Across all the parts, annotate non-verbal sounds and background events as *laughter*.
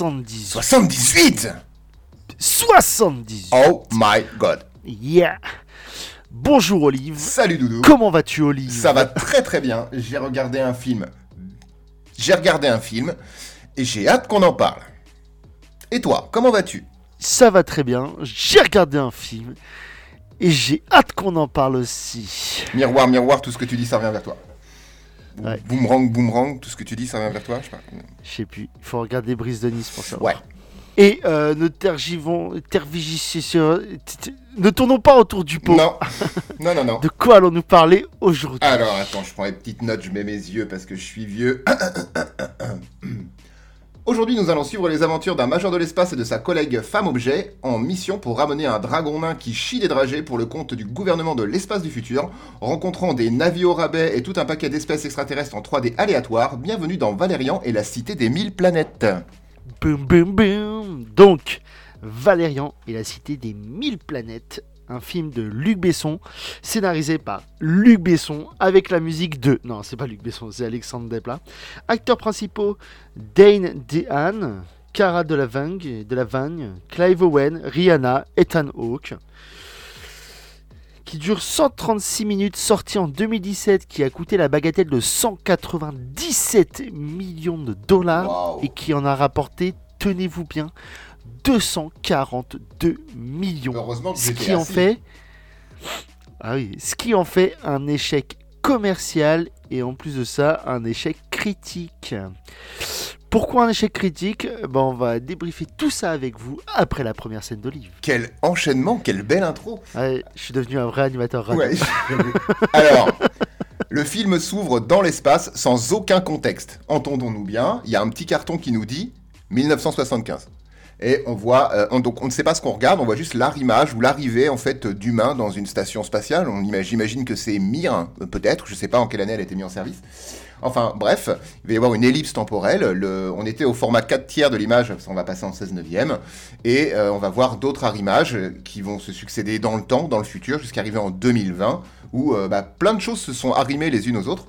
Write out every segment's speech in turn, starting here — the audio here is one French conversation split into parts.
78 78 78 Oh my god. Yeah Bonjour Olive. Salut Doudou. Comment vas-tu Olive? Ça va très très bien. J'ai regardé un film. J'ai regardé un film et j'ai hâte qu'on en parle. Et toi, comment vas-tu? Ça va très bien. J'ai regardé un film et j'ai hâte qu'on en parle aussi. Miroir, miroir, tout ce que tu dis, ça revient vers toi. Ouais. Boomerang, boomerang, tout ce que tu dis, ça revient vers toi. Je sais pas. Je sais plus. Il faut regarder Brise de Nice pour savoir. Ouais. Et euh, ne tergivons, sur- Ne tournons pas autour du pot. Non, *laughs* non, non, non. De quoi allons-nous parler aujourd'hui? Alors attends, je prends les petites notes, je mets mes yeux parce que je suis vieux. *clears throat* *clears throat* Aujourd'hui, nous allons suivre les aventures d'un major de l'espace et de sa collègue femme objet en mission pour ramener un dragon nain qui chie des dragées pour le compte du gouvernement de l'espace du futur, rencontrant des navires au rabais et tout un paquet d'espèces extraterrestres en 3D aléatoires. Bienvenue dans Valérian et la cité des mille planètes. Boum, boum, boum. Donc, Valérian et la cité des mille planètes, un film de Luc Besson, scénarisé par Luc Besson, avec la musique de... Non, c'est pas Luc Besson, c'est Alexandre Desplat. Acteurs principaux, Dane DeHaan, Cara Delevingne, Delevingne, Clive Owen, Rihanna, Ethan Hawke qui dure 136 minutes, sorti en 2017, qui a coûté la bagatelle de 197 millions de dollars et qui en a rapporté, tenez-vous bien, 242 millions. Heureusement que Ce qui en assis. fait, ah oui, ce qui en fait un échec commercial et en plus de ça un échec critique. Pourquoi un échec critique? Ben, On va débriefer tout ça avec vous après la première scène d'Olive. Quel enchaînement, quelle belle intro. Ouais, je suis devenu un vrai animateur radio. Ouais. *laughs* Alors, le film s'ouvre dans l'espace sans aucun contexte. Entendons-nous bien, il y a un petit carton qui nous dit 1975. Et on voit, euh, on, donc on ne sait pas ce qu'on regarde, on voit juste l'arrimage ou l'arrivée en fait d'humains dans une station spatiale. On imagine, j'imagine que c'est Mir, hein, peut-être, je sais pas en quelle année elle a été mise en service. Enfin bref, il va y avoir une ellipse temporelle. Le- on était au format 4 tiers de l'image, on va passer en 16 neuvième. Et euh, on va voir d'autres arrimages euh, qui vont se succéder dans le temps, dans le futur, jusqu'à arriver en 2020, où euh, bah, plein de choses se sont arrimées les unes aux autres.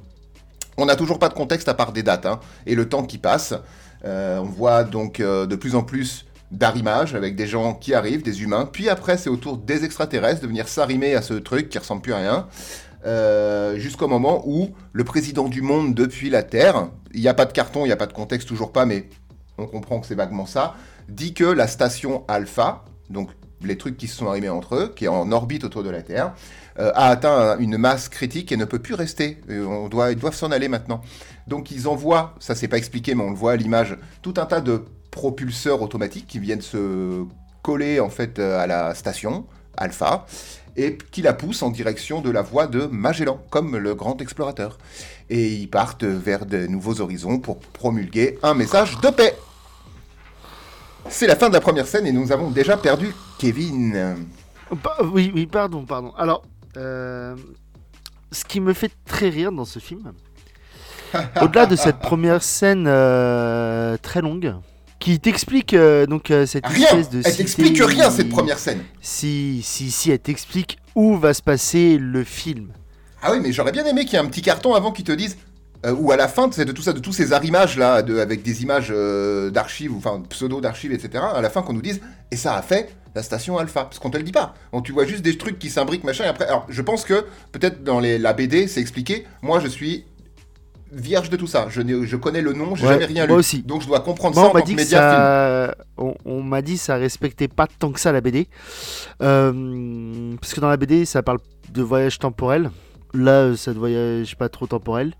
On n'a toujours pas de contexte à part des dates hein, et le temps qui passe. Euh, on voit donc euh, de plus en plus d'arrimages avec des gens qui arrivent, des humains. Puis après, c'est au tour des extraterrestres de venir s'arrimer à ce truc qui ressemble plus à rien. Euh, Jusqu'au moment où le président du monde depuis la Terre, il n'y a pas de carton, il n'y a pas de contexte, toujours pas, mais on comprend que c'est vaguement ça, dit que la station Alpha, donc les trucs qui se sont arrimés entre eux, qui est en orbite autour de la Terre, euh, a atteint une masse critique et ne peut plus rester. On doit, ils doivent s'en aller maintenant. Donc ils envoient, ça c'est pas expliqué, mais on le voit à l'image, tout un tas de propulseurs automatiques qui viennent se coller en fait euh, à la station Alpha et qui la poussent en direction de la voie de Magellan, comme le grand explorateur. Et ils partent vers de nouveaux horizons pour promulguer un message de paix. C'est la fin de la première scène et nous avons déjà perdu Kevin. Bah, oui, oui, pardon, pardon. Alors, euh, ce qui me fait très rire dans ce film, *laughs* au-delà de cette première scène euh, très longue, qui t'explique euh, donc euh, cette Rien espèce de Elle t'explique rien cette première scène. Si, si, si, elle t'explique où va se passer le film. Ah oui, mais j'aurais bien aimé qu'il y ait un petit carton avant qui te dise, euh, ou à la fin sais, de tout ça, de tous ces arrimages là, de, avec des images d'archives, ou enfin pseudo d'archives, etc. À la fin qu'on nous dise, et ça a fait la station Alpha, parce qu'on te le dit pas. Donc tu vois juste des trucs qui s'imbriquent machin. Et après, alors je pense que peut-être dans les, la BD c'est expliqué. Moi je suis vierge de tout ça. Je, je connais le nom, j'ai Ouais, jamais rien moi lu. aussi. Donc je dois comprendre ça on en m'a tant dit que ça, on, on m'a dit que ça respectait pas tant que ça la BD, Euh, parce que dans la BD ça parle de voyage temporel. Là, euh, ça ne voyage pas trop temporel.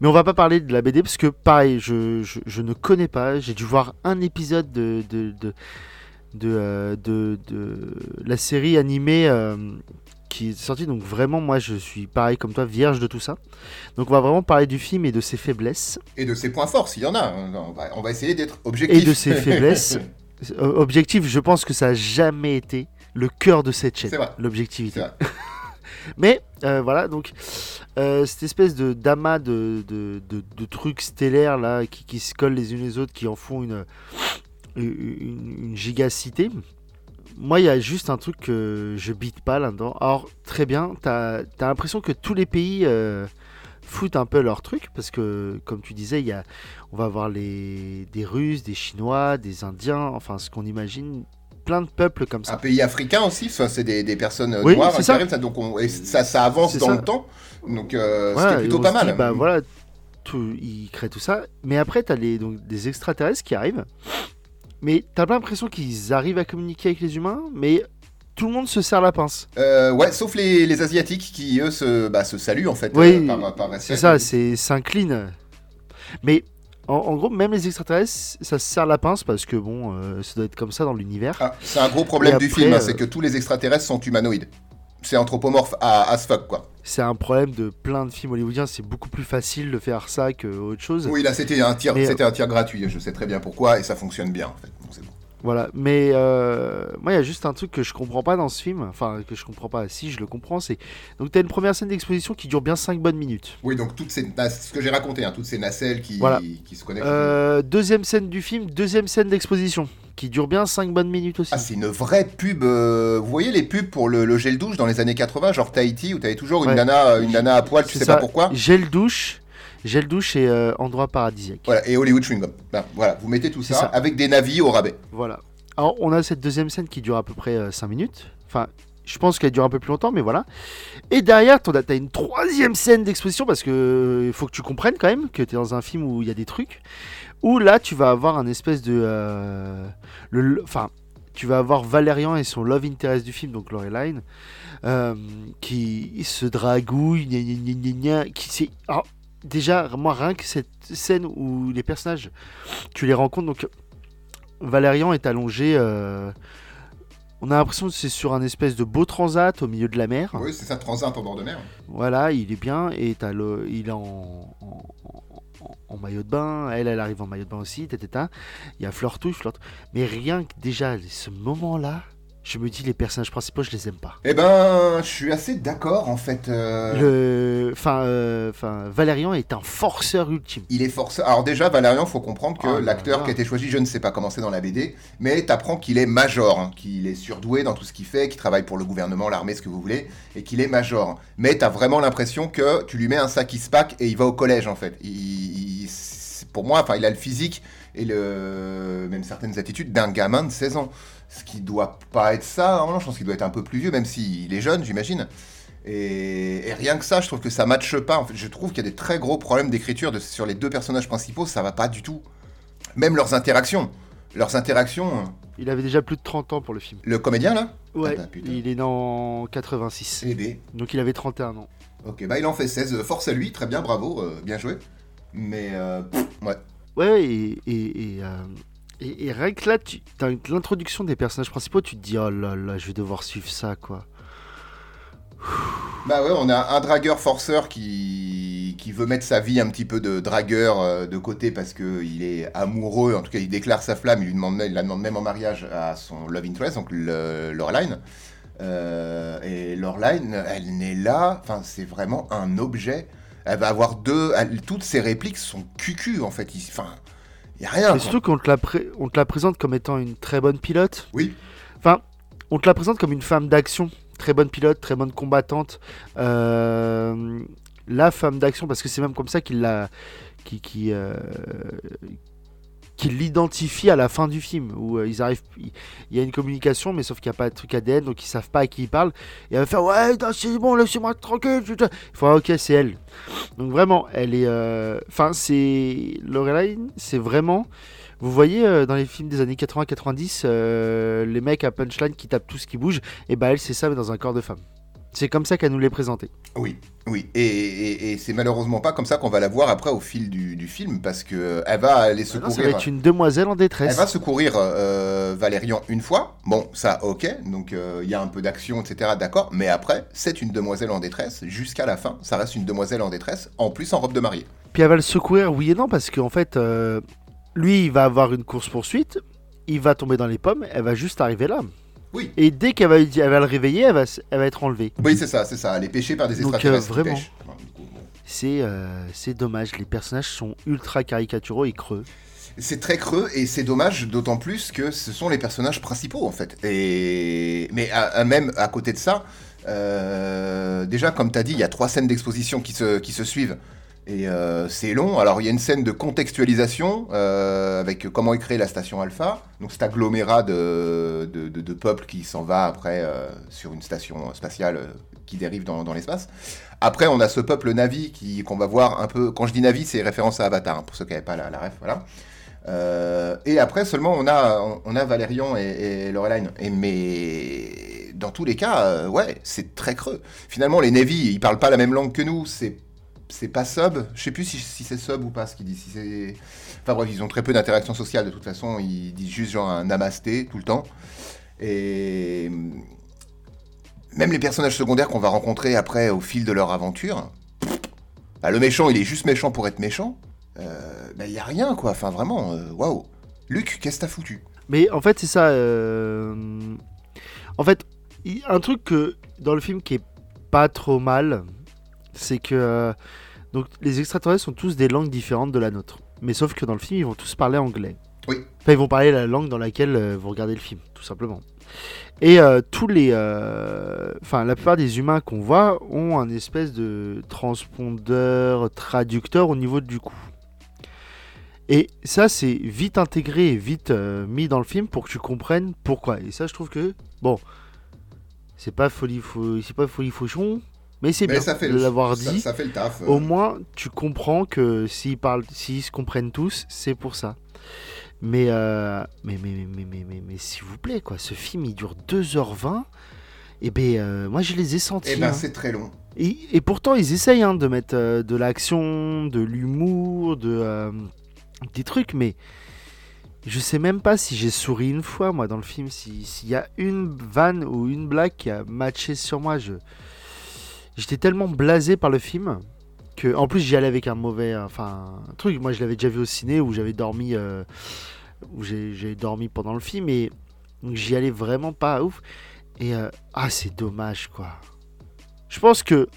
Mais on va pas parler de la BD parce que pareil, je, je, je ne connais pas. J'ai dû voir un épisode de de de de, euh, de la série animée euh, qui est sortie. Donc vraiment, moi, je suis pareil comme toi, vierge de tout ça. Donc on va vraiment parler du film et de ses faiblesses. Et de ses points forts, s'il y en a. On va, on va essayer d'être objectif. Et de ses *laughs* faiblesses. Euh, Objectif, je pense que ça a jamais été le cœur de cette chaîne, l'objectivité. *laughs* Mais euh, voilà, donc euh, cette espèce de d'amas de, de, de- de trucs stellaires là qui, qui se collent les unes les autres, qui en font une, une, une gigacité. Moi, il y a juste un truc que je bite pas là-dedans. Alors, très bien, t'as as, l'impression que tous les pays euh, foutent un peu leur truc parce que, comme tu disais, y a, on va avoir les, des Russes, des Chinois, des Indiens, enfin ce qu'on imagine, plein de peuples comme ça. Un pays africain aussi, c'est des, des personnes euh, Oui, noires ça. arrivent, ça, donc on- et ça, ça avance dans ça. le temps, donc euh, Voilà, c'était plutôt pas se dit, mal. bah voilà, tout, ils créent tout ça. Mais après, tu as les, donc, des extraterrestres qui arrivent. Mais tu as l'impression qu'ils arrivent à communiquer avec les humains, mais tout le monde se serre la pince. Euh, ouais, sauf les, les asiatiques qui eux se, bah, se saluent en fait Oui, euh, par. C'est ça, c'est s'incline. Mais en, en gros, même les extraterrestres, ça se serre la pince parce que bon, euh, ça doit être comme ça dans l'univers. Ah, c'est un gros problème du film, hein, euh, c'est que tous les extraterrestres sont humanoïdes. C'est anthropomorphe à as fuck quoi. C'est un problème de plein de films hollywoodiens. C'est beaucoup plus facile de faire ça que autre chose. Oui, là c'était un tir, c'était un tir gratuit. Je sais très bien pourquoi et ça fonctionne bien en fait. C'est bon. Voilà, mais euh, moi il y a juste un truc que je comprends pas dans ce film, enfin que je comprends pas, si je le comprends, c'est donc t'as une première scène d'exposition qui dure bien 5 bonnes minutes. Oui, donc toutes ces, nas- ce que j'ai raconté, hein, toutes ces nacelles qui, Voilà. qui se connectent. Euh, deuxième scène du film, deuxième scène d'exposition qui dure bien 5 bonnes minutes aussi. Ah, c'est une vraie pub. euh, vous voyez les pubs pour le, le gel douche dans les années 80, genre Tahiti, où t'avais toujours une, Ouais. nana, une nana à poil, tu sais ça, pas pourquoi. Gel douche, gel douche et euh, endroit paradisiaque. Voilà, et Hollywood Chewing Gum. Ben, voilà, vous mettez tout ça, ça. avec des navis au rabais. Voilà. Alors, on a cette deuxième scène qui dure à peu près 5 minutes. Enfin, je pense qu'elle dure un peu plus longtemps, mais voilà. Et derrière, t'en as t'as une troisième scène d'exposition parce que euh, faut que tu comprennes quand même que tu es dans un film où il y a des trucs. Où là, tu vas avoir un espèce de. euh, le- Enfin, tu vas avoir Valérian et son love interest du film, donc Loreline, euh, qui se dragouille, gna gna gna qui c'est. alors, déjà, moi, rien que cette scène où les personnages, tu les rencontres, donc Valérian est allongé. euh, on a l'impression que c'est sur un espèce de beau transat au milieu de la mer. Oui, c'est ça, transat en bord de mer. Voilà, il est bien et le, il est en, en, en- maillot de bain. Elle, elle arrive en maillot de bain aussi. tata. Il y a Fleur Touche, Fleur. Mais rien que déjà ce moment-là, je me dis les personnages principaux, je les aime pas. Eh ben, je suis assez d'accord en fait. euh, Le, enfin, euh, enfin, Valérian est un forceur ultime. Il est forcé. Alors déjà, Valérian, faut comprendre que Ah, l'acteur qui a été choisi, je ne sais pas comment c'est dans la BD, mais t'apprends qu'il est major, hein, qu'il est surdoué dans tout ce qu'il fait, qu'il travaille pour le gouvernement, l'armée, ce que vous voulez, et qu'il est major. Mais t'as vraiment l'impression que tu lui mets un sac pack et il va au collège en fait. Il, il- c'est- pour moi, enfin, il a le physique et le même certaines attitudes d'un gamin de 16 ans. Ce qui doit pas être ça. Normalement, je pense qu'il doit être un peu plus vieux, même s'il est jeune, j'imagine. Et, et rien que ça, je trouve que ça matche pas. En fait, je trouve qu'il y a des très gros problèmes d'écriture de- sur les deux personnages principaux, ça va pas du tout. Même leurs interactions. Leurs interactions. Il avait déjà plus de 30 ans pour le film. Le comédien là Ouais, putain. il est né en 86. Eh ben, Donc il avait 31 ans. ok, bah il en fait 16. Force à lui, très bien, bravo, euh, bien joué. Mais, euh, pff, ouais. Ouais, et, et, et, euh, et- et rien que là, tu, dans l'introduction des personnages principaux, tu te dis, oh là là, je vais devoir suivre ça, quoi. Bah ouais, on a un dragueur forceur qui, qui veut mettre sa vie un petit peu de dragueur euh, de côté parce qu'il est amoureux, en tout cas il déclare sa flamme, il, lui demande, il la demande même en mariage à son love interest, donc Loreline. Euh, et Loreline, elle n'est là, enfin c'est vraiment un objet. Elle va avoir deux, toutes ses répliques sont cucu en fait, enfin il y a rien. Et quoi. surtout qu'on te, la pré- on te la présente comme étant une très bonne pilote. Oui. Enfin, on te la présente comme une femme d'action. Très bonne pilote, très bonne combattante. Euh, la femme d'action, parce que c'est même comme ça qu'il l'a. Qui, qui, euh, qu'il l'identifie à la fin du film où euh, ils arrivent il y a une communication mais sauf qu'il n'y a pas de truc ADN donc ils savent pas à qui ils parlent. Et elle va faire ouais c'est bon laissez-moi tranquille il faut ok c'est elle. Donc vraiment elle est euh, enfin c'est Loreline c'est vraiment vous voyez euh, dans les films des années 80-90 euh, les mecs à punchline qui tapent tout ce qui bouge et bah elle c'est ça mais dans un corps de femme c'est comme ça qu'elle nous l'est présenté Oui, oui, et, et- et c'est malheureusement pas comme ça qu'on va la voir après au fil du, du film parce que euh, elle va aller Ah non, ça va secourir. être une demoiselle en Elle détresse va secourir euh, Valérian une fois. Bon, ça, ok. Donc, euh, il y a un peu d'action, etc. D'accord. Mais après, c'est une demoiselle en détresse. Jusqu'à la fin, ça reste une demoiselle en détresse. En plus, en robe de mariée. Puis elle va le secourir, oui et non, parce qu'en fait, euh, lui, il va avoir une course-poursuite, il va tomber dans les pommes, elle va juste arriver là. Oui. Et dès qu'elle va, elle va le réveiller, elle va, s- elle va être enlevée. Oui, c'est ça, c'est ça. Elle est pêchée par des Donc, extraterrestres. euh, qui vraiment. C'est euh, c'est dommage, les personnages sont ultra caricaturaux et creux. C'est très creux et c'est dommage, d'autant plus que ce sont les personnages principaux en fait. Et mais à- à- même à côté de ça, euh, déjà comme tu as dit, il y a trois scènes d'exposition qui se, qui se suivent. Et euh, c'est long. Alors, il y a une scène de contextualisation euh, avec comment est créée la station Alpha. Donc, cet agglomérat de, de, peuple qui s'en va après euh, sur une station spatiale qui dérive dans, l'espace. Après, on a ce peuple Navi qu'on va voir un peu. Quand je dis Navi, c'est référence à Avatar, hein, pour ceux qui n'avaient pas la, ref. Voilà. Et après seulement, on a, on, et, et Loreline. Et mais dans tous les cas, ouais, c'est très creux. Finalement, les Navy, ils parlent pas la même langue que nous. C'est c'est pas sub. Je sais plus si, c'est sub ou pas ce. Si c'est... Enfin bref, ils ont très peu d'interaction sociale de toute façon. Ils disent juste genre un namasté tout le temps. Et même les personnages secondaires qu'on va rencontrer après au fil de leur aventure, bah, le méchant, il est juste méchant pour être méchant. Il euh, bah, y a rien quoi. Enfin vraiment, euh, waouh. Luc, qu'est-ce que t'as foutu? Mais en fait, c'est ça. euh, En fait, il- un truc que dans le film qui est pas trop mal, c'est que euh, donc les extraterrestres sont tous des langues différentes de la nôtre. Mais sauf que dans le film, ils vont tous parler anglais. Oui. Enfin, ils vont parler la langue dans laquelle euh, vous regardez le film, tout simplement. Et euh, tous les, euh, enfin, la plupart des humains qu'on voit ont un espèce de transpondeur, traducteur au niveau du cou. Et ça, c'est vite intégré et vite mis dans le film pour que tu comprennes pourquoi. Et ça, je trouve que, bon, c'est pas folie, fou- c'est pas folie fauchon, mais c'est bien ça fait de l'avoir dit. ça fait le taf. euh. Au moins, tu comprends que s'ils parlent, s'ils se comprennent tous, c'est pour ça. Mais, euh, mais, mais, mais, mais, mais, s'il vous plaît, quoi, ce film il dure 2h20. Et ben, euh, moi je les ai sentis. Eh ben hein. c'est très long. et, et pourtant, ils essayent hein, de mettre euh, de l'action, de l'humour, de des trucs, mais je sais même pas si j'ai souri une fois, moi, dans le film. si- S'il y a une vanne ou une blague qui a matché sur moi, je j'étais tellement blasé par le film que, en plus, j'y allais avec un mauvais, enfin, un truc. Moi, je l'avais déjà vu au ciné où j'avais dormi, euh, où j'ai dormi pendant le film et donc j'y allais vraiment pas ouf. Et euh, ah, c'est dommage, quoi. Je pense que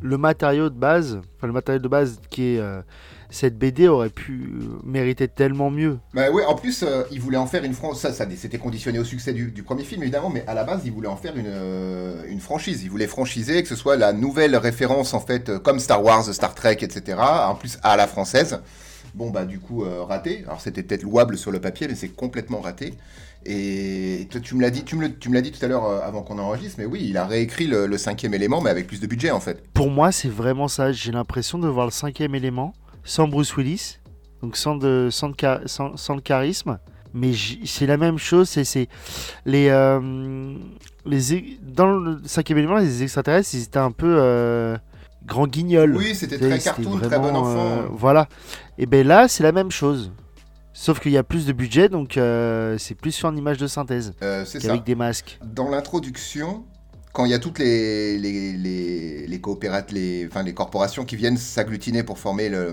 le matériau de base, enfin le matériau de base qui est euh, cette BD aurait pu euh, mériter tellement mieux. Bah ouais, en plus, euh, il voulait en faire une franchise. Ça, ça c'était conditionné au succès du, du premier film, évidemment, mais à la base, il voulait en faire une, euh, une franchise. Il voulait franchiser, que ce soit la nouvelle référence, en fait, comme Star Wars, Star Trek, etc. En plus, à la française. Bon, bah, du coup, euh, raté. Alors, c'était peut-être louable sur le papier, mais c'est complètement raté. Et toi, tu me l'as dit, tu me, le- tu me l'as dit tout à l'heure euh, avant qu'on enregistre, mais oui, il a réécrit le, le cinquième élément, mais avec plus de budget, en fait. Pour moi, c'est vraiment ça. J'ai l'impression de voir le cinquième élément sans Bruce Willis, donc sans, de, sans, de sans, sans le charisme. Mais c'est la même chose. C'est les, euh, les dans le cinquième élément, les extraterrestres, ils étaient un peu euh, grands guignols. Oui, c'était très cartoon, très bon vraiment, enfant. euh, voilà. Et ben là, c'est la même chose. Sauf qu'il y a plus de budget, donc euh, c'est plus sur une image de synthèse Euh, c'est ça. qu'avec des masques. Dans l'introduction, quand il y a toutes les, les, les, corporations qui viennent s'agglutiner pour former, le, euh,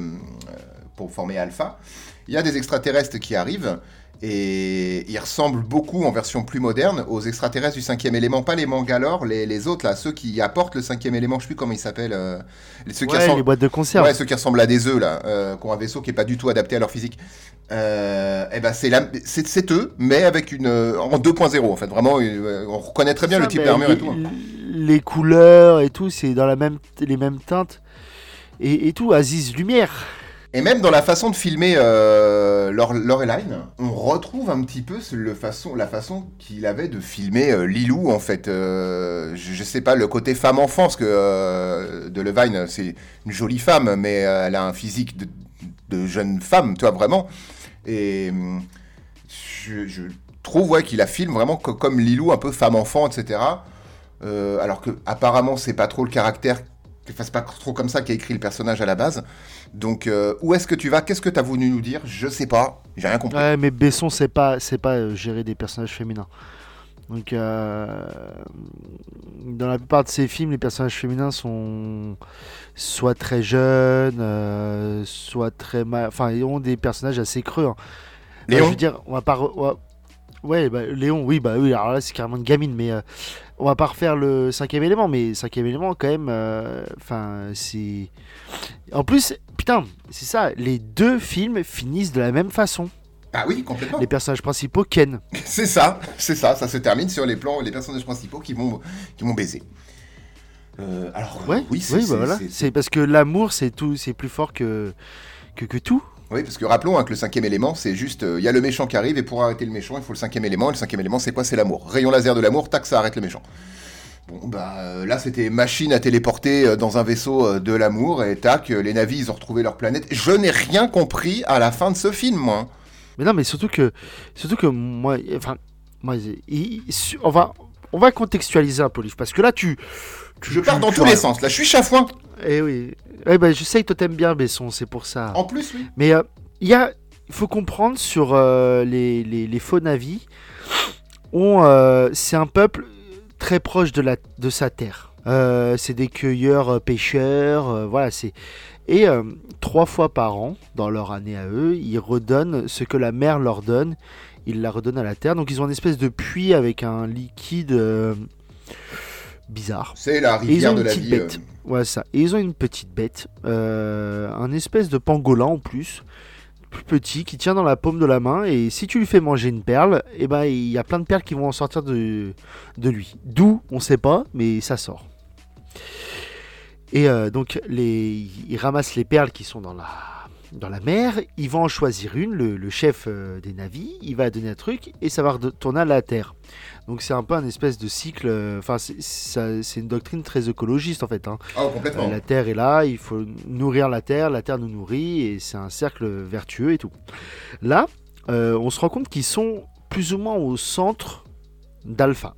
pour former Alpha, il y a des extraterrestres qui arrivent et ils ressemblent beaucoup en version plus moderne aux extraterrestres du cinquième élément, pas les Mangalore, les, les autres là, ceux qui apportent le cinquième élément, je sais plus comment ils s'appellent, euh, ceux, qui ressemblent, les boîtes de conserve. ouais, ceux qui ressemblent à des œufs là, euh, qui ont un vaisseau qui est pas du tout adapté à leur physique. Euh, et ben c'est la- c'est c'est eux, mais avec une euh, en 2.0 en fait, vraiment, on reconnaît très bien Ça, le type d'armure les, et tout. hein. Les couleurs et tout, c'est dans la même, les mêmes teintes. Et, et tout, Aziz Lumière. Et même dans la façon de filmer euh, Lore- Loreline, on retrouve un petit peu la façon qu'il avait de filmer euh, Lilou, en fait. Euh, je, je sais pas, le côté femme-enfant, parce que euh, de Levine, c'est une jolie femme, mais elle a un physique de, jeune femme, tu vois, vraiment. Et hum, je, trouve ouais, qu'il la filme vraiment co- comme Lilou, un peu femme-enfant, etc. Alors que apparemment c'est pas trop le caractère, enfin, c'est pas trop comme ça qu'a écrit le personnage à la base. Donc, euh, où est-ce que tu vas? Qu'est-ce que tu as voulu nous dire? Je sais pas. J'ai rien compris. Ouais, mais Besson, c'est pas, c'est pas euh, gérer des personnages féminins. Donc, euh, dans la plupart de ses films, les personnages féminins sont soit très jeunes, euh, soit très mal. Enfin, ils ont des personnages assez creux. hein. Bah, Léon je veux dire, on va pas. re- Ouais, bah, Léon, oui, bah oui, alors là, c'est carrément une gamine, mais on va pas refaire le cinquième élément, mais cinquième élément, quand même, euh, enfin, c'est. En plus, putain, c'est ça, les deux films finissent de la même façon. Ah oui, complètement. Les personnages principaux, Ken. *laughs* C'est ça, c'est ça. Ça se termine sur les plans, les personnages principaux qui vont, qui vont baiser. Euh, alors, Ouais, oui, c'est oui, bah voilà. parce que l'amour, c'est tout, c'est plus fort que, que, que tout. Oui, parce que rappelons hein, que le cinquième élément, c'est juste, euh, il y a le méchant qui arrive, et pour arrêter le méchant, il faut le cinquième élément, et le cinquième élément, c'est quoi? C'est l'amour. Rayon laser de l'amour, tac, ça arrête le méchant. Bon, bah euh, là, c'était machine à téléporter euh, dans un vaisseau de l'amour, et tac, les navis, ils ont retrouvé leur planète. Je n'ai rien compris à la fin de ce film, moi. Mais non, mais surtout que, surtout que moi, enfin, moi, il- on va, on va contextualiser un peu le livre parce que là, tu, tu- Je tu- pars dans tu tous les sens. Là, je suis chafouin. Eh oui, eh ben, je sais que toi t'aimes bien Besson, c'est pour ça. En plus, oui. Mais euh, il y a, faut comprendre sur euh, les, les, les faux navis, on, euh, c'est un peuple très proche de, la, de sa terre. C'est des cueilleurs pêcheurs, voilà, c'est et trois fois par an, dans leur année à eux, ils redonnent ce que la mer leur donne, ils la redonnent à la terre. Donc ils ont une espèce de puits avec un liquide euh, bizarre. C'est la rivière de une la vie. bête. euh, Ouais, ça. Et ils ont une petite bête, euh, un espèce de pangolin en plus, plus petit, qui tient dans la paume de la main. Et si tu lui fais manger une perle, et ben il y a plein de perles qui vont en sortir de, de lui. D'où, on sait pas, mais ça sort. Et donc les, ils ramassent les perles qui sont dans la, dans la mer. Ils vont en choisir une, le, le chef euh, des navis. Il va donner un truc et ça va retourner à la terre. Donc c'est un peu un espèce de cycle. euh, Enfin, c'est- une doctrine très écologiste en fait. hein. Oh, complètement. Euh, la terre est là, il faut nourrir la terre, la terre nous nourrit, et c'est un cercle vertueux et tout. Là, euh, on se rend compte qu'ils sont plus ou moins au centre d'Alpha.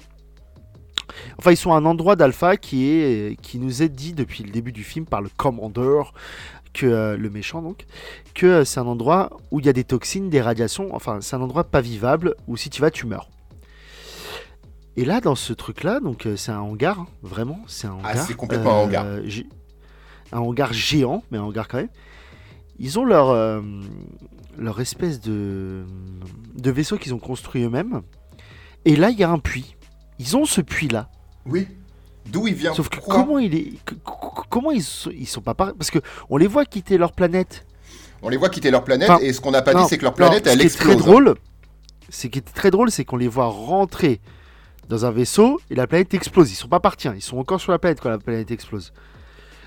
Enfin, ils sont à un endroit d'Alpha qui est qui nous est dit depuis le début du film par le commandeur que euh, le méchant donc que euh, c'est un endroit où il y a des toxines, des radiations. Enfin, c'est un endroit pas vivable où si tu vas, tu meurs. Et là, dans ce truc-là, donc euh, c'est un hangar, hein, vraiment, c'est un Ah, hangar. c'est complètement un hangar. Un hangar géant, mais un hangar quand même. Ils ont leur, leur espèce de, de vaisseau qu'ils ont construit eux-mêmes. Et là, il y a un puits. Ils ont ce puits-là. Oui. D'où il vient Sauf que comment il est, que- que- comment ils sont, ils sont pas par... parce que on les voit quitter leur planète. On les voit quitter leur planète, Enfin, et ce qu'on n'a pas Non, dit, c'est que leur non, planète, ce elle qui est explose. très drôle, c'est qui est très drôle, c'est qu'on les voit rentrer dans un vaisseau et la planète explose. Ils sont pas partis, hein, ils sont encore sur la planète quand la planète explose.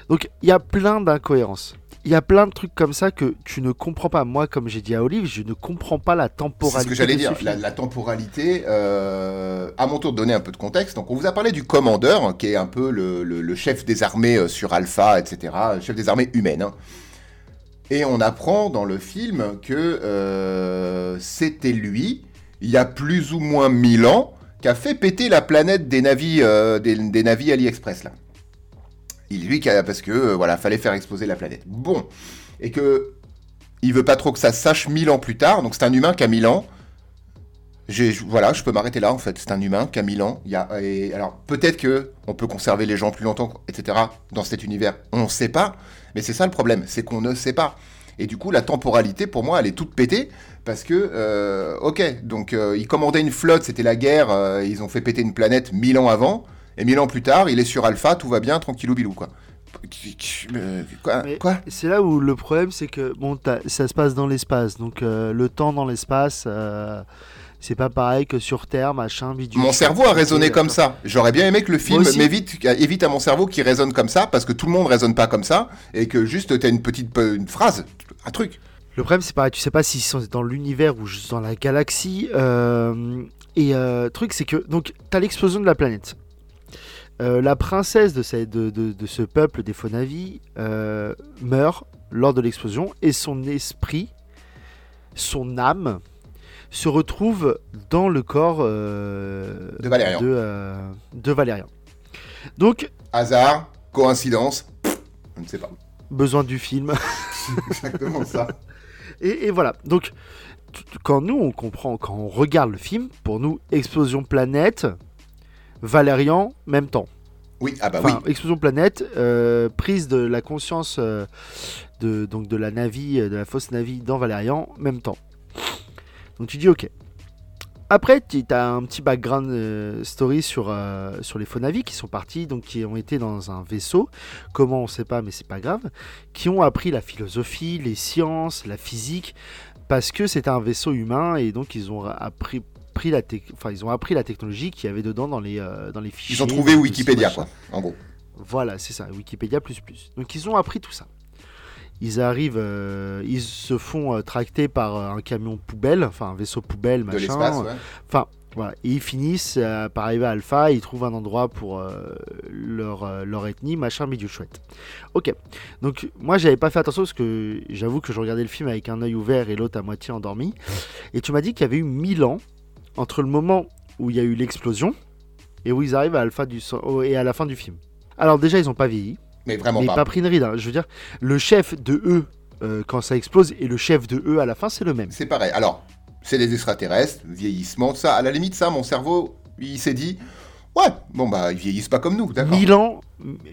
Donc il y a plein d'incohérences. Il y a plein de trucs comme ça que tu ne comprends pas. Moi, comme j'ai dit à Olive, je ne comprends pas la temporalité. C'est ce que j'allais dire. La, la temporalité, euh, à mon tour de donner un peu de contexte. Donc, on vous a parlé du commandeur, hein, qui est un peu le, le- le chef des armées euh, sur Alpha, etc. Le chef des armées humaines. hein. Et on apprend dans le film que euh, c'était lui, il y a plus ou moins 1000 ans, qui a fait péter la planète des navis, euh, des, des navis AliExpress, là. Il, lui, parce que, euh, voilà, fallait faire exploser la planète. Bon. Et que il veut pas trop que ça sache 1000 ans plus tard, donc c'est un humain qui a 1000 ans. Voilà, je peux m'arrêter là en fait. C'est un humain qui a 1000 ans. Il y a, et, alors peut-être que on peut conserver les gens plus longtemps, etc. Dans cet univers, on ne sait pas. Mais c'est ça le problème, c'est qu'on ne sait pas. Et du coup, la temporalité pour moi, elle est toute pétée parce que, euh, ok, donc euh, ils commandaient une flotte, c'était la guerre, euh, ils ont fait péter une planète 1000 ans avant, et 1000 ans plus tard, il est sur Alpha, tout va bien, tranquillou bilou quoi. Euh, Quoi, quoi C'est là où le problème, c'est que bon, ça se passe dans l'espace, donc euh, le temps dans l'espace, euh, c'est pas pareil que sur Terre, machin, bidule. Mon cerveau a raisonné comme ça. J'aurais bien aimé que le film m'évite, évite à mon cerveau qui raisonne comme ça, parce que tout le monde raisonne pas comme ça, et que juste t'as une petite une phrase, un truc. Le problème, c'est pareil, tu sais pas s'ils sont dans l'univers ou juste dans la galaxie. euh, et euh, truc, c'est que donc t'as l'explosion de la planète. Euh, la princesse de, cette- de, de- de ce peuple des Phonavis euh, meurt lors de l'explosion et son esprit, son âme, se retrouve dans le corps euh, De Valérian. de, euh, de Valérian. Donc, Hasard, coïncidence, pff, je ne sais pas. besoin du film. *laughs* *laughs* Exactement ça. Et, et voilà. Donc, quand nous, on comprend, quand on regarde le film, pour nous, explosion planète, Valérian, même temps. Oui, ah bah Enfin, oui. explosion planète, euh, prise de la conscience euh, de, donc de la Navi, euh, de la fausse Navi dans Valérian, même temps. Donc tu dis ok. Après, tu as un petit background euh, story sur, sur les faux navis qui sont partis, donc qui ont été dans un vaisseau. Comment on sait pas, mais c'est pas grave. Qui ont appris la philosophie, les sciences, la physique, parce que c'était un vaisseau humain et donc ils ont appris, pris la enfin, ils ont appris la technologie qu'il y avait dedans dans les, euh, dans les fichiers. Ils ont trouvé Wikipédia, quoi, en gros. Voilà, c'est ça, Wikipédia. Donc ils ont appris tout ça. Ils arrivent, euh, ils se font euh, tracter par un camion poubelle, enfin un vaisseau poubelle, De machin. l'espace, ouais. Enfin, voilà. Et ils finissent euh, par arriver à Alpha, ils trouvent un endroit pour leur, leur ethnie, machin, bidule chouette. Ok. Donc, moi, j'avais pas fait attention parce que j'avoue que je regardais le film avec un œil ouvert et l'autre à moitié endormi. Et tu m'as dit qu'il y avait eu 1000 ans entre le moment où il y a eu l'explosion et où ils arrivent à, Alpha du, so- et à la fin du film. Alors, déjà, ils ont pas vieilli, Mais vraiment mais pas. pas pris une ride. hein. Je veux dire, le chef de eux, euh, quand ça explose, et le chef de eux à la fin, c'est le même. C'est pareil. Alors, c'est les extraterrestres, vieillissement, ça. À la limite, ça, mon cerveau, il s'est dit, ouais, bon bah, ils vieillissent pas comme nous, d'accord. 1000 ans,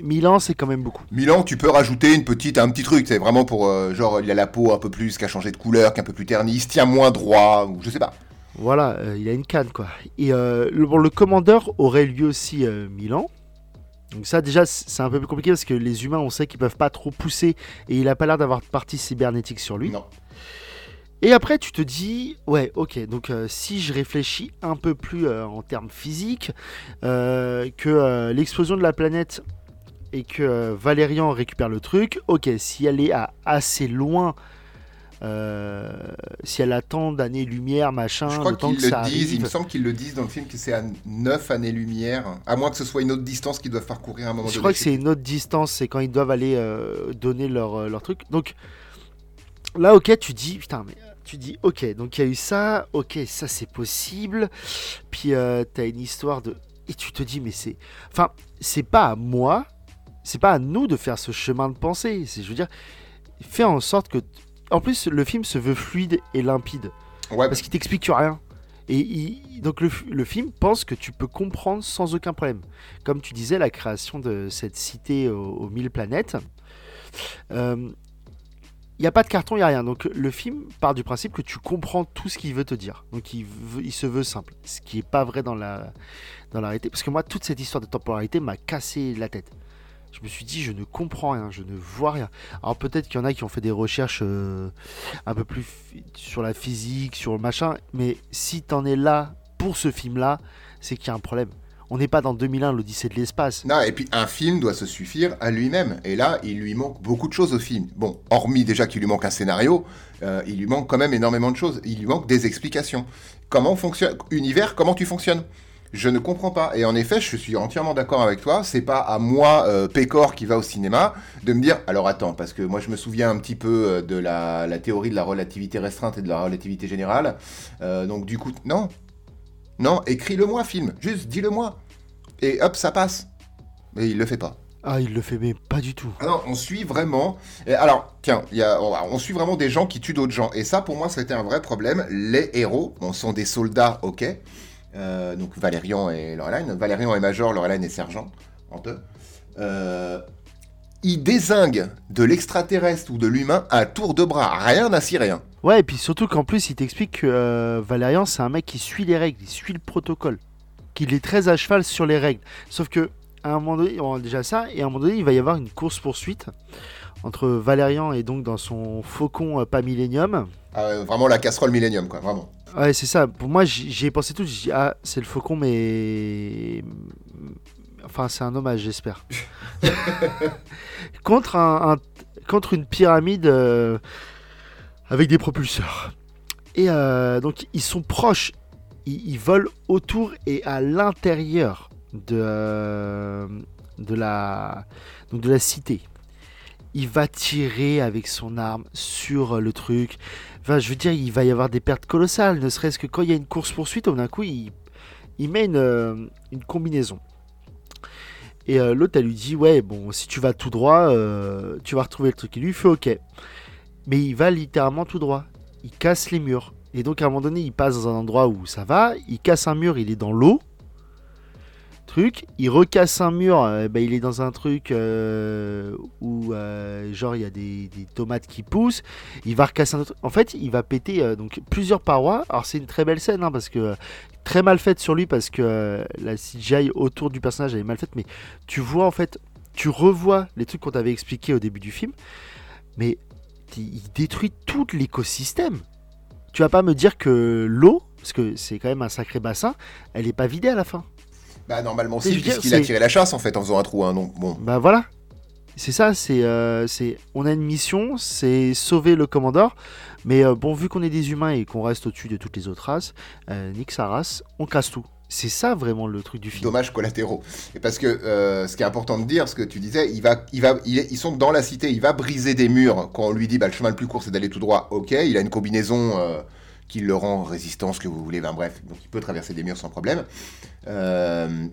1000 ans, c'est quand même beaucoup. Milan, tu peux rajouter une petite, un petit truc, c'est vraiment pour, euh, genre, il a la peau un peu plus, qui a changé de couleur, qui est un peu plus ternie, il se tient moins droit, ou je sais pas. Voilà, euh, il a une canne quoi. Et euh, le, bon, le commandeur aurait lui aussi euh, 1000 ans. Donc ça déjà c'est un peu plus compliqué parce que les humains on sait qu'ils peuvent pas trop pousser et il a pas l'air d'avoir de partie cybernétique sur lui. Non. Et après tu te dis ouais ok donc euh, si je réfléchis un peu plus euh, en termes physiques que l'explosion de la planète et que Valérian récupère le truc ok si elle est à assez loin euh, si elle attend d'années-lumière, machin, Je crois qu'ils le disent, il me semble qu'ils le disent dans le film que c'est à 9 années-lumière, à moins que ce soit une autre distance qu'ils doivent parcourir à un moment Je donné. crois que c'est une autre distance, c'est quand ils doivent aller euh, donner leur, euh, leur truc. Donc là, ok, tu dis, putain, mais tu dis, ok, donc il y a eu ça, ok, ça c'est possible. Puis euh, t'as une histoire de. Et tu te dis, mais c'est. Enfin, c'est pas à moi, c'est pas à nous de faire ce chemin de pensée. C'est, je veux dire, fais en sorte que. En plus, le film se veut fluide et limpide. Ouais, Parce qu'il t'explique rien. Et il- donc le, film pense que tu peux comprendre sans aucun problème. Comme tu disais, la création de cette cité aux, aux mille planètes, il n'y a pas de carton, il n'y a rien. Donc le film part du principe que tu comprends tout ce qu'il veut te dire. Donc il, veut- il se veut simple. Ce qui n'est pas vrai dans la, dans la réalité. Parce que moi, toute cette histoire de temporalité m'a cassé la tête. Je me suis dit, je ne comprends rien, je ne vois rien. Alors peut-être qu'il y en a qui ont fait des recherches euh, un peu plus sur la physique, sur le machin, mais si t'en es là pour ce film-là, c'est qu'il y a un problème. On n'est pas dans 2001, l'Odyssée de l'espace. Non, et puis un film doit se suffire à lui-même. Et là, il lui manque beaucoup de choses au film. Bon, hormis déjà qu'il lui manque un scénario, euh, il lui manque quand même énormément de choses. Il lui manque des explications. Comment fonctionne Univers, comment tu fonctionnes? Je ne comprends pas. Et en effet, je suis entièrement d'accord avec toi. C'est pas à moi, euh, Pécor, qui va au cinéma, de me dire alors attends, parce que moi je me souviens un petit peu euh, de la, la théorie de la relativité restreinte et de la relativité générale. Euh, donc du coup, non. Non, écris-le-moi, film. Juste dis-le-moi. Et hop, ça passe. Mais il le fait pas. Ah, il le fait, mais pas du tout. Alors, on suit vraiment. et alors, tiens, y a, on, on suit vraiment des gens qui tuent d'autres gens. Et ça, pour moi, c'était un vrai problème. Les héros, bon, sont des soldats, ok. Euh, donc, Valérian et Loreline. Valérian est major, Loreline est sergent. En deux. Euh, ils désinguent de l'extraterrestre ou de l'humain à tour de bras. Rien à rien. Ouais, et puis surtout qu'en plus, il t'explique que euh, Valérian, c'est un mec qui suit les règles, il suit le protocole. Qu'il est très à cheval sur les règles. Sauf que, à un moment donné, on a déjà ça, et à un moment donné, il va y avoir une course-poursuite entre Valérian et donc dans son faucon euh, pas Millennium. Euh, vraiment la casserole Millennium, quoi, vraiment. Ouais, c'est ça. Pour moi, j'y ai pensé tout. J'ai dit, ah, c'est le faucon, mais. Enfin, c'est un hommage, j'espère. *laughs* contre, un, un- contre une pyramide euh, avec des propulseurs. Et euh, donc, ils sont proches. Ils, ils volent autour et à l'intérieur de, euh, de, la, donc de la cité. Il va tirer avec son arme sur le truc. Je veux dire, il va y avoir des pertes colossales, ne serait-ce que quand il y a une course-poursuite, d'un coup, il, met une, euh, une combinaison. Et euh, l'autre, elle lui dit, ouais, bon, si tu vas tout droit, euh, tu vas retrouver le truc. Il lui fait, ok. Mais il va littéralement tout droit. Il casse les murs. Et donc, à un moment donné, il passe dans un endroit où ça va. Il casse un mur, il est dans l'eau. Truc. Il recasse un mur, euh, ben, il est dans un truc euh, où, euh, genre, il y a des, tomates qui poussent il va recasser un autre. En fait, il va péter plusieurs parois. Alors c'est une très belle scène hein, parce que très mal faite sur lui parce que la CGI autour du personnage est mal faite. Mais tu vois en fait, tu revois les trucs qu'on t'avait expliqué au début du film, mais il détruit tout l'écosystème. Tu vas pas me dire que l'eau, parce que c'est quand même un sacré bassin, elle est pas vidée à la fin. Bah normalement si, puisqu'il a tiré la chasse en fait en faisant un trou. Hein, donc bon. Bah voilà. C'est ça, c'est, euh, c'est, on a une mission, c'est sauver le commandeur. Mais euh, bon, vu qu'on est des humains et qu'on reste au-dessus de toutes les autres races, euh, nique sa race, on casse tout. C'est ça vraiment le truc du film. Dommages collatéraux. Et parce que euh, ce qui est important de dire, ce que tu disais, il va, il va, il est- ils sont dans la cité, il va briser des murs. Quand on lui dit, bah, le chemin le plus court, c'est d'aller tout droit. Ok, il a une combinaison qui le rend résistant, ce que vous voulez. Ben bref, donc il peut traverser des murs sans problème. Euh,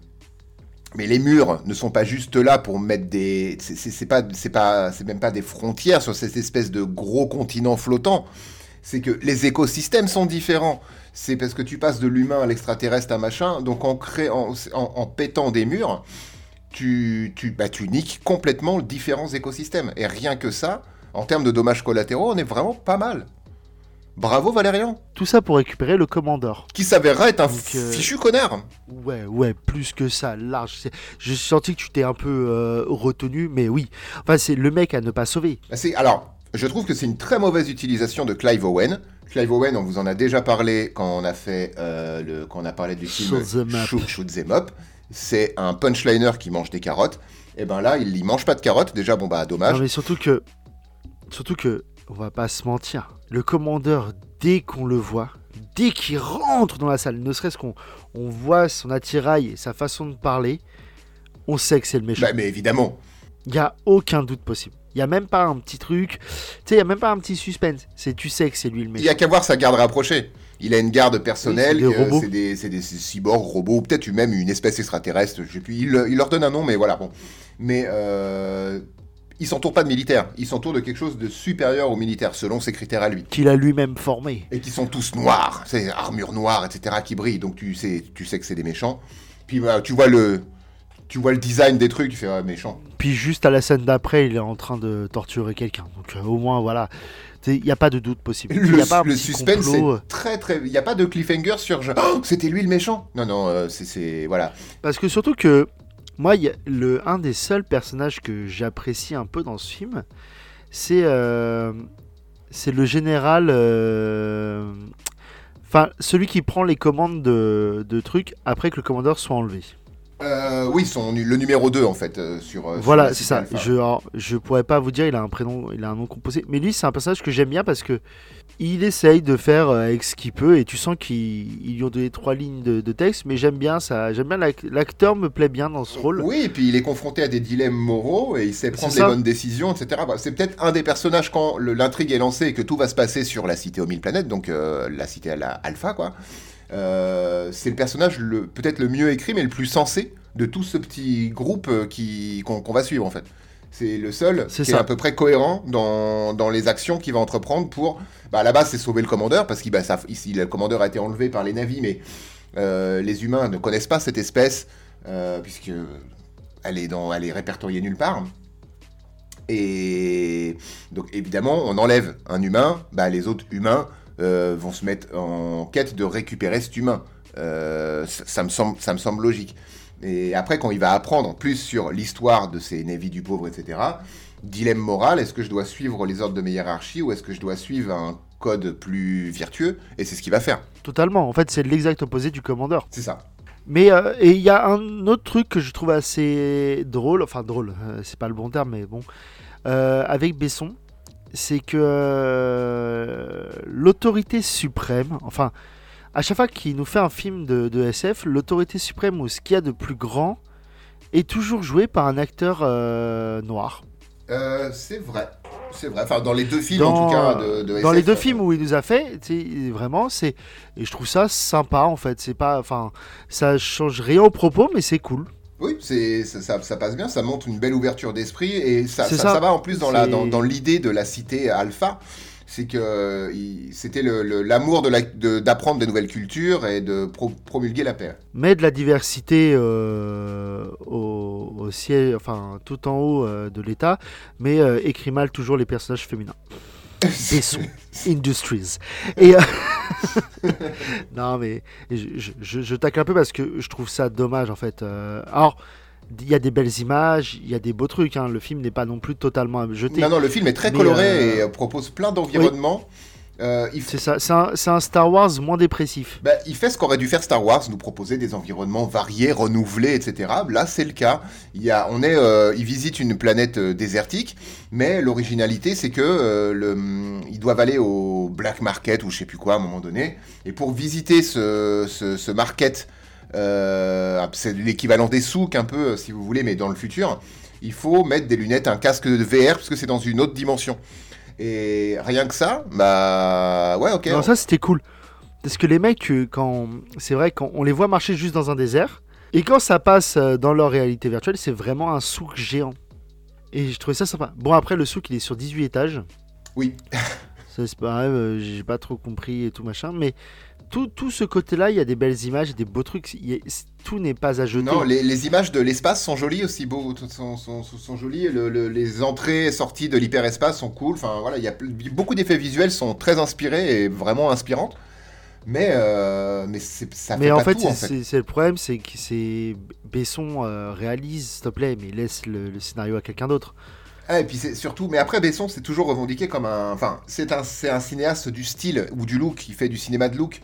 mais les murs ne sont pas juste là pour mettre des. C'est pas, c'est pas, c'est même pas des frontières sur cette espèce de gros continent flottant. C'est que les écosystèmes sont différents. C'est parce que tu passes de l'humain à l'extraterrestre à machin. Donc en, créant, en, en pétant des murs, tu, tu, bah, tu niques complètement différents écosystèmes. Et rien que ça, en termes de dommages collatéraux, on est vraiment pas mal. Bravo Valérian, Tout ça pour récupérer le commandeur. qui s'avérera être un Donc, euh, fichu connard. Ouais, ouais, plus que ça, large. J'ai senti que tu t'es un peu euh, retenu, mais oui. Enfin, c'est le mec à ne pas sauver. Bah, alors, je trouve que c'est une très mauvaise utilisation de Clive Owen. Clive Owen, on vous en a déjà parlé quand on a fait euh, le, quand on a parlé du film Shoot 'em up. Shoot, Shoot 'em Up. C'est un punchliner qui mange des carottes. Et ben là, il y mange pas de carottes. Déjà, bon bah dommage. Non, mais surtout que, surtout que, on va pas se mentir. Le commandeur, dès qu'on le voit, dès qu'il rentre dans la salle, ne serait-ce qu'on on voit son attirail et sa façon de parler, on sait que c'est le méchant. Bah, mais évidemment. Il y a aucun doute possible. Il y a même pas un petit truc, tu sais, il y a même pas un petit suspense. C'est tu sais que c'est lui le Il méchant. y a qu'à voir sa garde rapprochée. Il a une garde personnelle. Oui, c'est des c'est des, cyborgs, robots, ou peut-être même une espèce extraterrestre. Je sais plus. Il, il leur donne un nom, mais voilà. Bon. Mais euh, il s'entoure pas de militaires. Il s'entoure de quelque chose de supérieur aux militaires, selon ses critères à lui. Qu'il a lui-même formé. et qui sont tous noirs, c'est armure noire, etc. qui brillent, donc tu sais, tu sais que c'est des méchants. Puis voilà, tu vois le, tu vois le design des trucs, tu fais méchant. Puis juste à la scène d'après, il est en train de torturer quelqu'un. Donc euh, au moins, voilà. Il n'y a pas de doute possible. Le, y a pas un le petit suspense complot, euh, c'est très très, il y a pas de cliffhanger sur Oh, c'était lui le méchant. Non non, euh, c'est c'est voilà. Parce que surtout que moi, il y a le, un des seuls personnages que j'apprécie un peu dans ce film, c'est euh, le général. euh, Enfin, celui qui prend les commandes de, de trucs après que le commandeur soit enlevé. Euh, oui, son, le numéro 2 en fait euh, sur. euh, voilà, c'est ça. Alpha. Je, alors, je pourrais pas vous dire, il a un prénom, il a un nom composé. Mais lui, c'est un personnage que j'aime bien parce que il essaye de faire euh, avec ce qu'il peut et tu sens qu'ils ils lui ont donné trois lignes de, de texte. Mais j'aime bien ça. J'aime bien l'ac- l'acteur me plaît bien dans ce rôle. Oui, et puis il est confronté à des dilemmes moraux et il sait prendre les bonnes décisions, etc. Bah, c'est peut-être un des personnages quand l'intrigue est lancée et que tout va se passer sur la cité aux mille planètes, donc euh, la cité à la Alpha, quoi. Euh, c'est le personnage le, peut-être le mieux écrit, mais le plus sensé de tout ce petit groupe qui, qu'on, qu'on va suivre, en fait. C'est le seul C'est qui est à peu près cohérent dans, dans les actions qu'il va entreprendre pour... Bah, à la base, c'est sauver le commandeur, parce que bah, ça- ici, le commandeur a été enlevé par les navis, mais euh, les humains ne connaissent pas cette espèce, euh, puisque elle est, dans, elle est répertoriée nulle part. Et donc évidemment, on enlève un humain, bah, les autres humains euh, vont se mettre en quête de récupérer cet humain. Euh, ça, ça me semble, ça me semble logique. Et après, quand il va apprendre plus sur l'histoire de ces Navy du pauvre, etc., dilemme moral, est-ce que je dois suivre les ordres de mes hiérarchies ou est-ce que je dois suivre un code plus vertueux? Et c'est ce qu'il va faire. Totalement. En fait, c'est l'exact opposé du commandeur. C'est ça. Mais euh, et il y a un autre truc que je trouve assez drôle, enfin drôle, euh, c'est pas le bon terme, mais bon, euh, avec Besson, c'est que euh, l'autorité suprême, enfin, à chaque fois qu'il nous fait un film de, de SF, l'autorité suprême ou ce qu'il y a de plus grand est toujours joué par un acteur euh, noir. Euh, c'est vrai. C'est vrai. Enfin, dans les deux films, Dans, en tout cas, de, de dans SF, les deux euh, films où il nous a fait, vraiment, c'est et je trouve ça sympa en fait. C'est pas, enfin, ça change rien au propos, mais c'est cool. Oui, c'est ça, ça- ça passe bien, ça montre une belle ouverture d'esprit et ça, ça, va en plus dans la C'est- dans, dans l'idée de la cité alpha, c'est que euh, c'était l'amour de la- de- d'apprendre des nouvelles cultures et de pro- promulguer la paix. met de la diversité euh, au, au ciel, enfin tout en haut euh, de l'État, mais euh, écrit mal toujours les personnages féminins. *laughs* Besson Industries. Et *laughs* non mais je, je, je- tacle un peu parce que je trouve ça dommage en fait. Alors il y a des belles images, il y a des beaux trucs. hein, Le film n'est pas non plus totalement à jeter. non, non, le film est très coloré euh, et euh, propose plein d'environnements Euh, f- C'est ça, c'est un, Star Wars moins dépressif. bah, il fait ce qu'aurait dû faire Star Wars, nous proposer des environnements variés, renouvelés, etc. Là, c'est le cas. Il, y a, on est, euh, il visite une planète euh, désertique, mais l'originalité, c'est que le, hum, ils doivent aller au black market ou je sais plus quoi à un moment donné. Et pour visiter ce, ce, ce market, c'est l'équivalent des souks un peu, euh, si vous voulez, mais dans le futur, il faut mettre des lunettes, un casque de VR, parce que c'est dans une autre dimension. Et rien que ça, bah ouais, ok. Non, ça c'était cool. Parce que les mecs, euh, quand c'est vrai, quand on les voit marcher juste dans un désert, et quand ça passe euh, dans leur réalité virtuelle, c'est vraiment un souk géant. Et j'ai trouvé ça sympa. Bon, après, le souk il est sur 18 étages. Oui. Ça, c'est pas grave, euh, j'ai pas trop compris et tout machin. Mais tout, tout ce côté-là, il y a des belles images, des beaux trucs. a- tout n'est pas à jeter. Non, les, les images de l'espace sont jolies aussi, beau, sont, sont, sont, sont jolies. Le- le- les entrées et sorties de l'hyperespace sont cool. Enfin voilà, il y a beaucoup d'effets visuels sont très inspirés et vraiment inspirantes. Mais euh, mais ça mais fait en pas fait, tout en fait. c'est- le problème, c'est que c'est Besson euh, réalise, s'il te plaît, mais laisse le, le scénario à quelqu'un d'autre. Ah, et puis c'est surtout, mais après Besson c'est toujours revendiqué comme un, enfin c'est un c'est un cinéaste du style ou du look. Il fait du cinéma de look.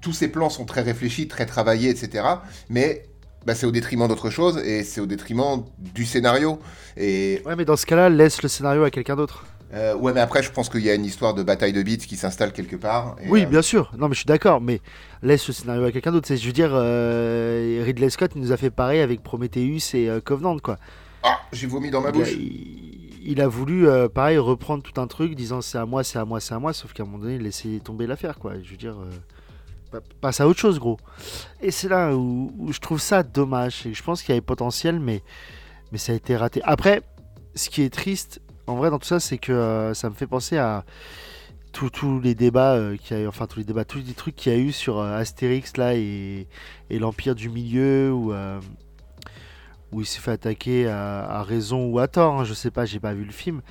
Tous ses plans sont très réfléchis, très travaillés, etc. Mais bah, c'est au détriment d'autre chose et c'est au détriment du scénario. Et Ouais, mais dans ce cas-là, laisse le scénario à quelqu'un d'autre. Euh, ouais, mais après, je pense qu'il y a une histoire de bataille de bits qui s'installe quelque part. et, Oui, euh, bien sûr. Non, mais je suis d'accord. Mais laisse le scénario à quelqu'un d'autre. C'est- Je veux dire, euh, Ridley Scott il nous a fait pareil avec Prometheus et Covenant, quoi. Ah, j'ai vomi dans ma bouche. il- il a voulu, euh, pareil, reprendre tout un truc, disant c'est à moi, c'est à moi, c'est à moi. Sauf qu'à un moment donné, il laissait tomber l'affaire, quoi. Je veux dire, euh, pa- passe à autre chose, gros. Et c'est là où, je trouve ça dommage. Et je pense qu'il y avait potentiel, mais, mais ça a été raté. Après, ce qui est triste, en vrai, dans tout ça, c'est que euh, ça me fait penser à tous les débats euh, qu'il y a eu, enfin tous les débats, tous les trucs qu'il y a eu sur Astérix là et, et l'Empire du Milieu euh, où il s'est fait attaquer à, raison ou à tort, hein, je sais pas, j'ai pas vu le film.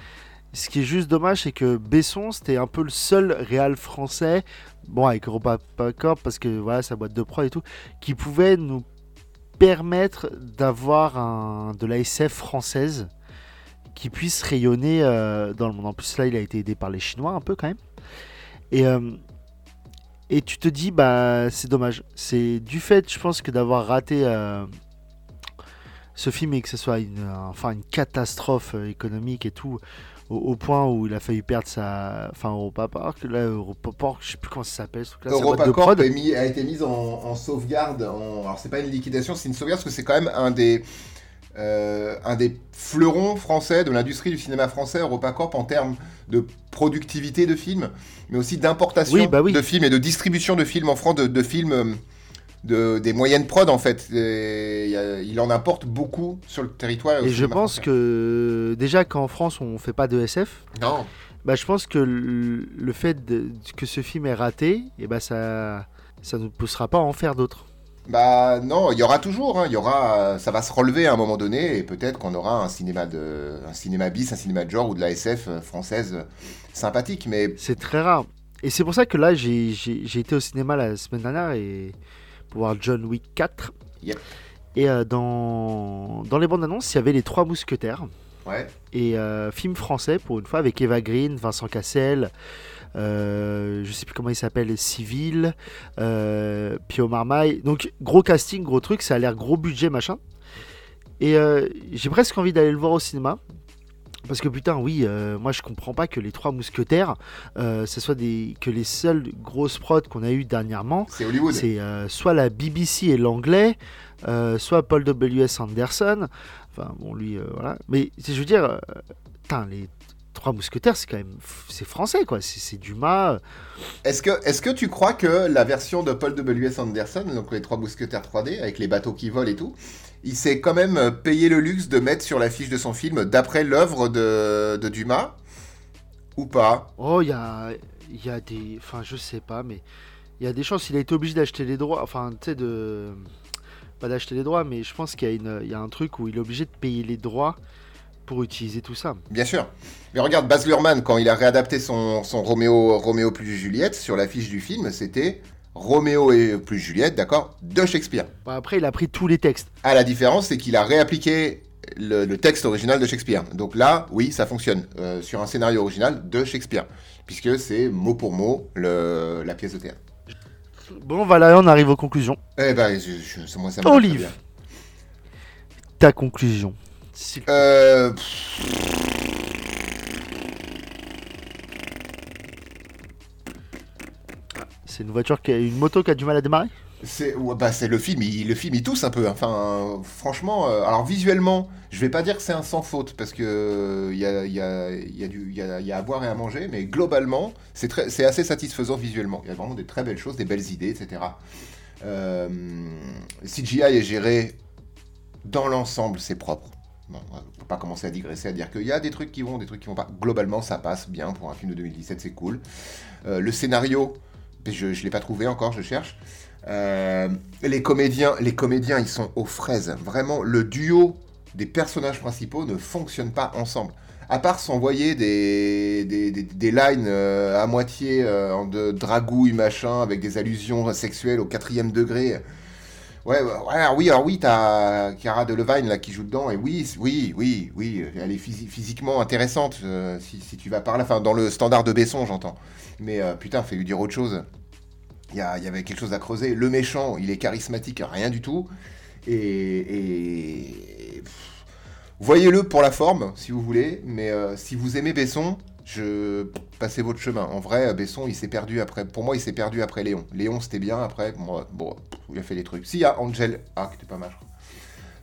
Ce qui est juste dommage, c'est que Besson, c'était un peu le seul réal français, bon avec Corp parce que voilà sa boîte de prod et tout, qui pouvait nous permettre d'avoir de la SF française qui puisse rayonner euh, dans le monde. En plus, là, il a été aidé par les Chinois un peu quand même. Et, euh, et tu te dis, bah, c'est dommage. C'est du fait, je pense, que d'avoir raté euh, ce film et que ce soit une, euh, enfin, une catastrophe euh, économique et tout, au, au point où il a failli perdre sa. Enfin, Europa Park, là, Europa Park, je sais plus comment ça s'appelle. ce truc-là, de est mis- a été mise en, en sauvegarde. En... Alors, c'est pas une liquidation, c'est une sauvegarde parce que c'est quand même un des, euh, un des fleurons français de l'industrie du cinéma français, EuropaCorp, en termes de productivité de films, mais aussi d'importation Oui, bah oui. de films et de distribution de films en France, de, de films. De, des moyennes prod en fait, Et il y a- il en importe beaucoup sur le territoire. Et je pense français. que déjà qu'en France on fait pas de SF, Non, bah, je pense que le, le fait de- que ce film est raté, et bah ça ça nous poussera pas à en faire d'autres. Bah non, il y aura toujours, hein, y aura, ça va se relever à un moment donné et peut-être qu'on aura un cinéma de, un cinéma bis, un cinéma de genre ou de la SF française sympathique, mais C'est très rare. Et c'est pour ça que là j'ai été au cinéma la semaine dernière et pour voir John Wick 4. Yep. Et euh, dans dans les bandes annonces il y avait les trois mousquetaires ouais, et euh, film français pour une fois avec Eva Green, Vincent Cassel. euh, je sais plus comment il s'appelle, Civil, euh, Pio Marmaille. Donc gros casting, gros truc, ça a l'air gros budget machin. Et j'ai presque envie d'aller le voir au cinéma. Parce que putain, oui, euh, moi je comprends pas que les trois mousquetaires, euh, ce soit des que les seules grosses prods qu'on a eues dernièrement, c'est Hollywood. c'est euh, soit la BBC et l'anglais, soit Paul W.S. Anderson. Enfin, bon, lui, voilà. Mais je veux dire, putain, les trois mousquetaires, c'est quand même. C'est français, quoi. C'est Dumas. Est-ce que, est-ce que tu crois que la version de Paul W.S. Anderson, donc les trois mousquetaires 3D avec les bateaux qui volent et tout, il s'est quand même euh, payé le luxe de mettre sur l'affiche de son film d'après l'œuvre de, de Dumas ou pas? Oh, il y a, il y a des. Enfin, je sais pas, mais il y a des chances. Il a été obligé d'acheter les droits. Enfin, tu sais, de. Pas d'acheter les droits, mais je pense qu'il y, a une- il y a un truc où il est obligé de payer les droits pour utiliser tout ça. Bien sûr. Mais regarde, Baz Luhrmann, quand il a réadapté son, son Roméo, Roméo plus Juliette, sur l'affiche du film, c'était Roméo et plus Juliette, d'accord, de Shakespeare. Bon, après, il a pris tous les textes. Ah, la différence, c'est qu'il a réappliqué le, le texte original de Shakespeare. Donc là, oui, ça fonctionne. euh, sur un scénario original de Shakespeare. puisque c'est mot pour mot le, la pièce de théâtre. Bon, voilà, on arrive aux conclusions. Eh ben, je, je- moi, ça Olive, ta conclusion. Euh, C'est une voiture qui a une moto qui a du mal à démarrer C'est ouais, bah, le film, il, le film il tousse un peu. hein. Enfin, euh, franchement, euh, alors visuellement, je vais pas dire que c'est un sans faute parce que euh, il y, a, il y, y, a y, y à boire et à manger, mais globalement, c'est assez satisfaisant visuellement. Il y a vraiment des très belles choses, des belles idées, etc. Euh, CGI est géré dans l'ensemble, c'est propre. Bon, on peut pas commencer à digresser à dire qu'il y a des trucs qui vont, des trucs qui vont pas. Globalement, ça passe bien pour un film de 2017, c'est cool. Euh, le scénario, je ne l'ai pas trouvé encore, je cherche. Euh, les comédiens, les comédiens, ils sont aux fraises. Vraiment, le duo des personnages principaux ne fonctionne pas ensemble. À part s'envoyer des, lines euh, à moitié de dragouille, machin, avec des allusions sexuelles au quatrième degré. Ouais, ouais, ouais, oui, alors oui, t'as Cara Delevingne là qui joue dedans, et oui, oui, oui, oui, elle est physi- physiquement intéressante euh, si, tu vas par là, enfin dans le standard de Besson, j'entends. Mais euh, putain, fais-lui dire autre chose. Il y, avait quelque chose à creuser. Le méchant, il est charismatique, rien du tout. Et. Voyez-le pour la forme, si vous voulez. Mais euh, si vous aimez Besson, je passez votre chemin. En vrai, Besson, il s'est perdu après. Pour moi, il s'est perdu après Léon. Léon, c'était bien. Après, moi, bon, il a fait des trucs. Si, il y a Angel. Ah, qui était pas mal. je crois.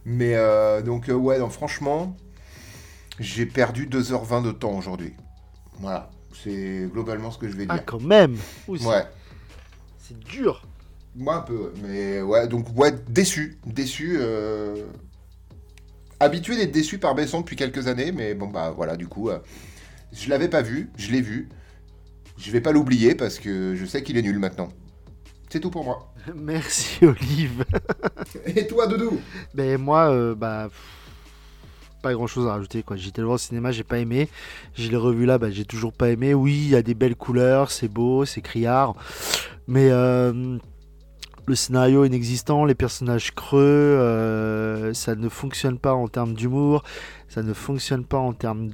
Mais euh, donc, euh, ouais, non, franchement, j'ai perdu 2h20 de temps aujourd'hui. Voilà. C'est globalement ce que je vais Ah, dire. quand même Ouais. C'est dur Moi un peu, mais ouais, donc ouais, déçu, déçu. euh, Habitué d'être déçu par Besson depuis quelques années, mais bon bah voilà, du coup, je l'avais pas vu, je l'ai vu. Je vais pas l'oublier parce que je sais qu'il est nul maintenant. C'est tout pour moi. *laughs* Merci Olive. *laughs* Et toi, Doudou? Ben moi, euh, bah, pas grand chose à rajouter quoi. J'étais le voir au cinéma, j'ai pas aimé. Je l'ai revu là, bah, j'ai toujours pas aimé. Oui, il y a des belles couleurs, c'est beau, c'est criard, mais euh, le scénario inexistant, les personnages creux, euh, ça ne fonctionne pas en termes d'humour, ça ne fonctionne pas en termes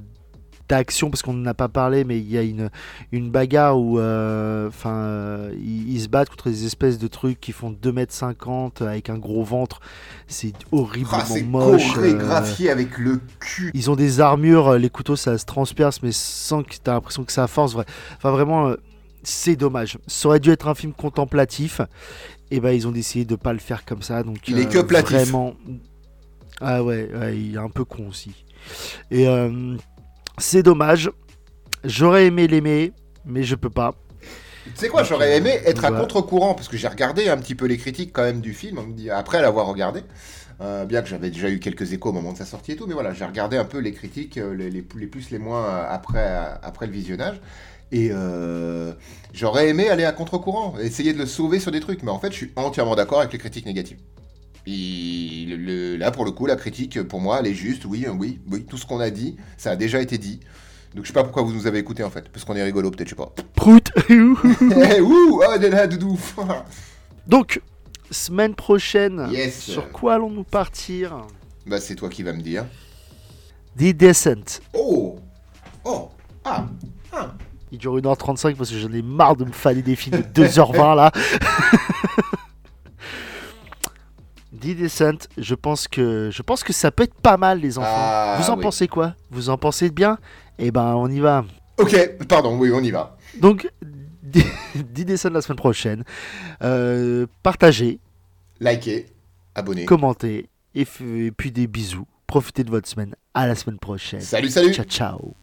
d'action parce qu'on n'en a pas parlé mais il y a une, une bagarre où euh, enfin euh, ils, ils se battent contre des espèces de trucs qui font 2m50 avec un gros ventre c'est horriblement Ah, moche euh, chorégraphié avec le cul. ils ont des armures, les couteaux ça se transperce, mais sans que tu as l'impression que ça force. vrai. Enfin, vraiment, euh, c'est dommage. Ça aurait dû être un film contemplatif. Et ben, ils ont décidé de pas le faire comme ça. Donc, Il est que platif. Vraiment. Ah ouais, ouais, il est un peu con aussi. Et euh, c'est dommage. J'aurais aimé l'aimer, mais je peux pas. Tu sais quoi, j'aurais aimé être à Ouais. contre-courant, parce que j'ai regardé un petit peu les critiques quand même du film, on me dit- après l'avoir regardé. Euh, bien que j'avais déjà eu quelques échos au moment de sa sortie et tout, mais voilà, j'ai regardé un peu les critiques, euh, les, les plus, les plus, les moins, euh, après, après le visionnage. Et euh, j'aurais aimé aller à contre-courant, essayer de le sauver sur des trucs, mais en fait, je suis entièrement d'accord avec les critiques négatives. Il- le- là, pour le coup, la critique, pour moi, elle est juste. Oui, euh, oui, oui, tout ce qu'on a dit, ça a déjà été dit. Donc, je sais pas pourquoi vous nous avez écouté en fait, parce qu'on est rigolo, peut-être, je sais pas. Prout *laughs* Eh, ouh, oh, de doudou. *laughs* Donc, semaine prochaine, Yes. sur quoi allons-nous partir? Bah, c'est toi qui vas me dire. The Descent. Oh, oh, ah, ah. Il dure 1h35 parce que j'en ai marre de me fader des films de 2h20 là. *laughs* Descent, je pense que je pense que ça peut être pas mal les enfants. Ah, Vous en oui. pensez quoi? Vous en pensez bien? Eh ben on y va. Ok, pardon, oui, on y va. Donc *laughs* The Descent la semaine prochaine. Euh, partagez, Likez, abonnez. commentez et, et puis des bisous. Profitez de votre semaine. À la semaine prochaine. Salut, salut. Ciao ciao.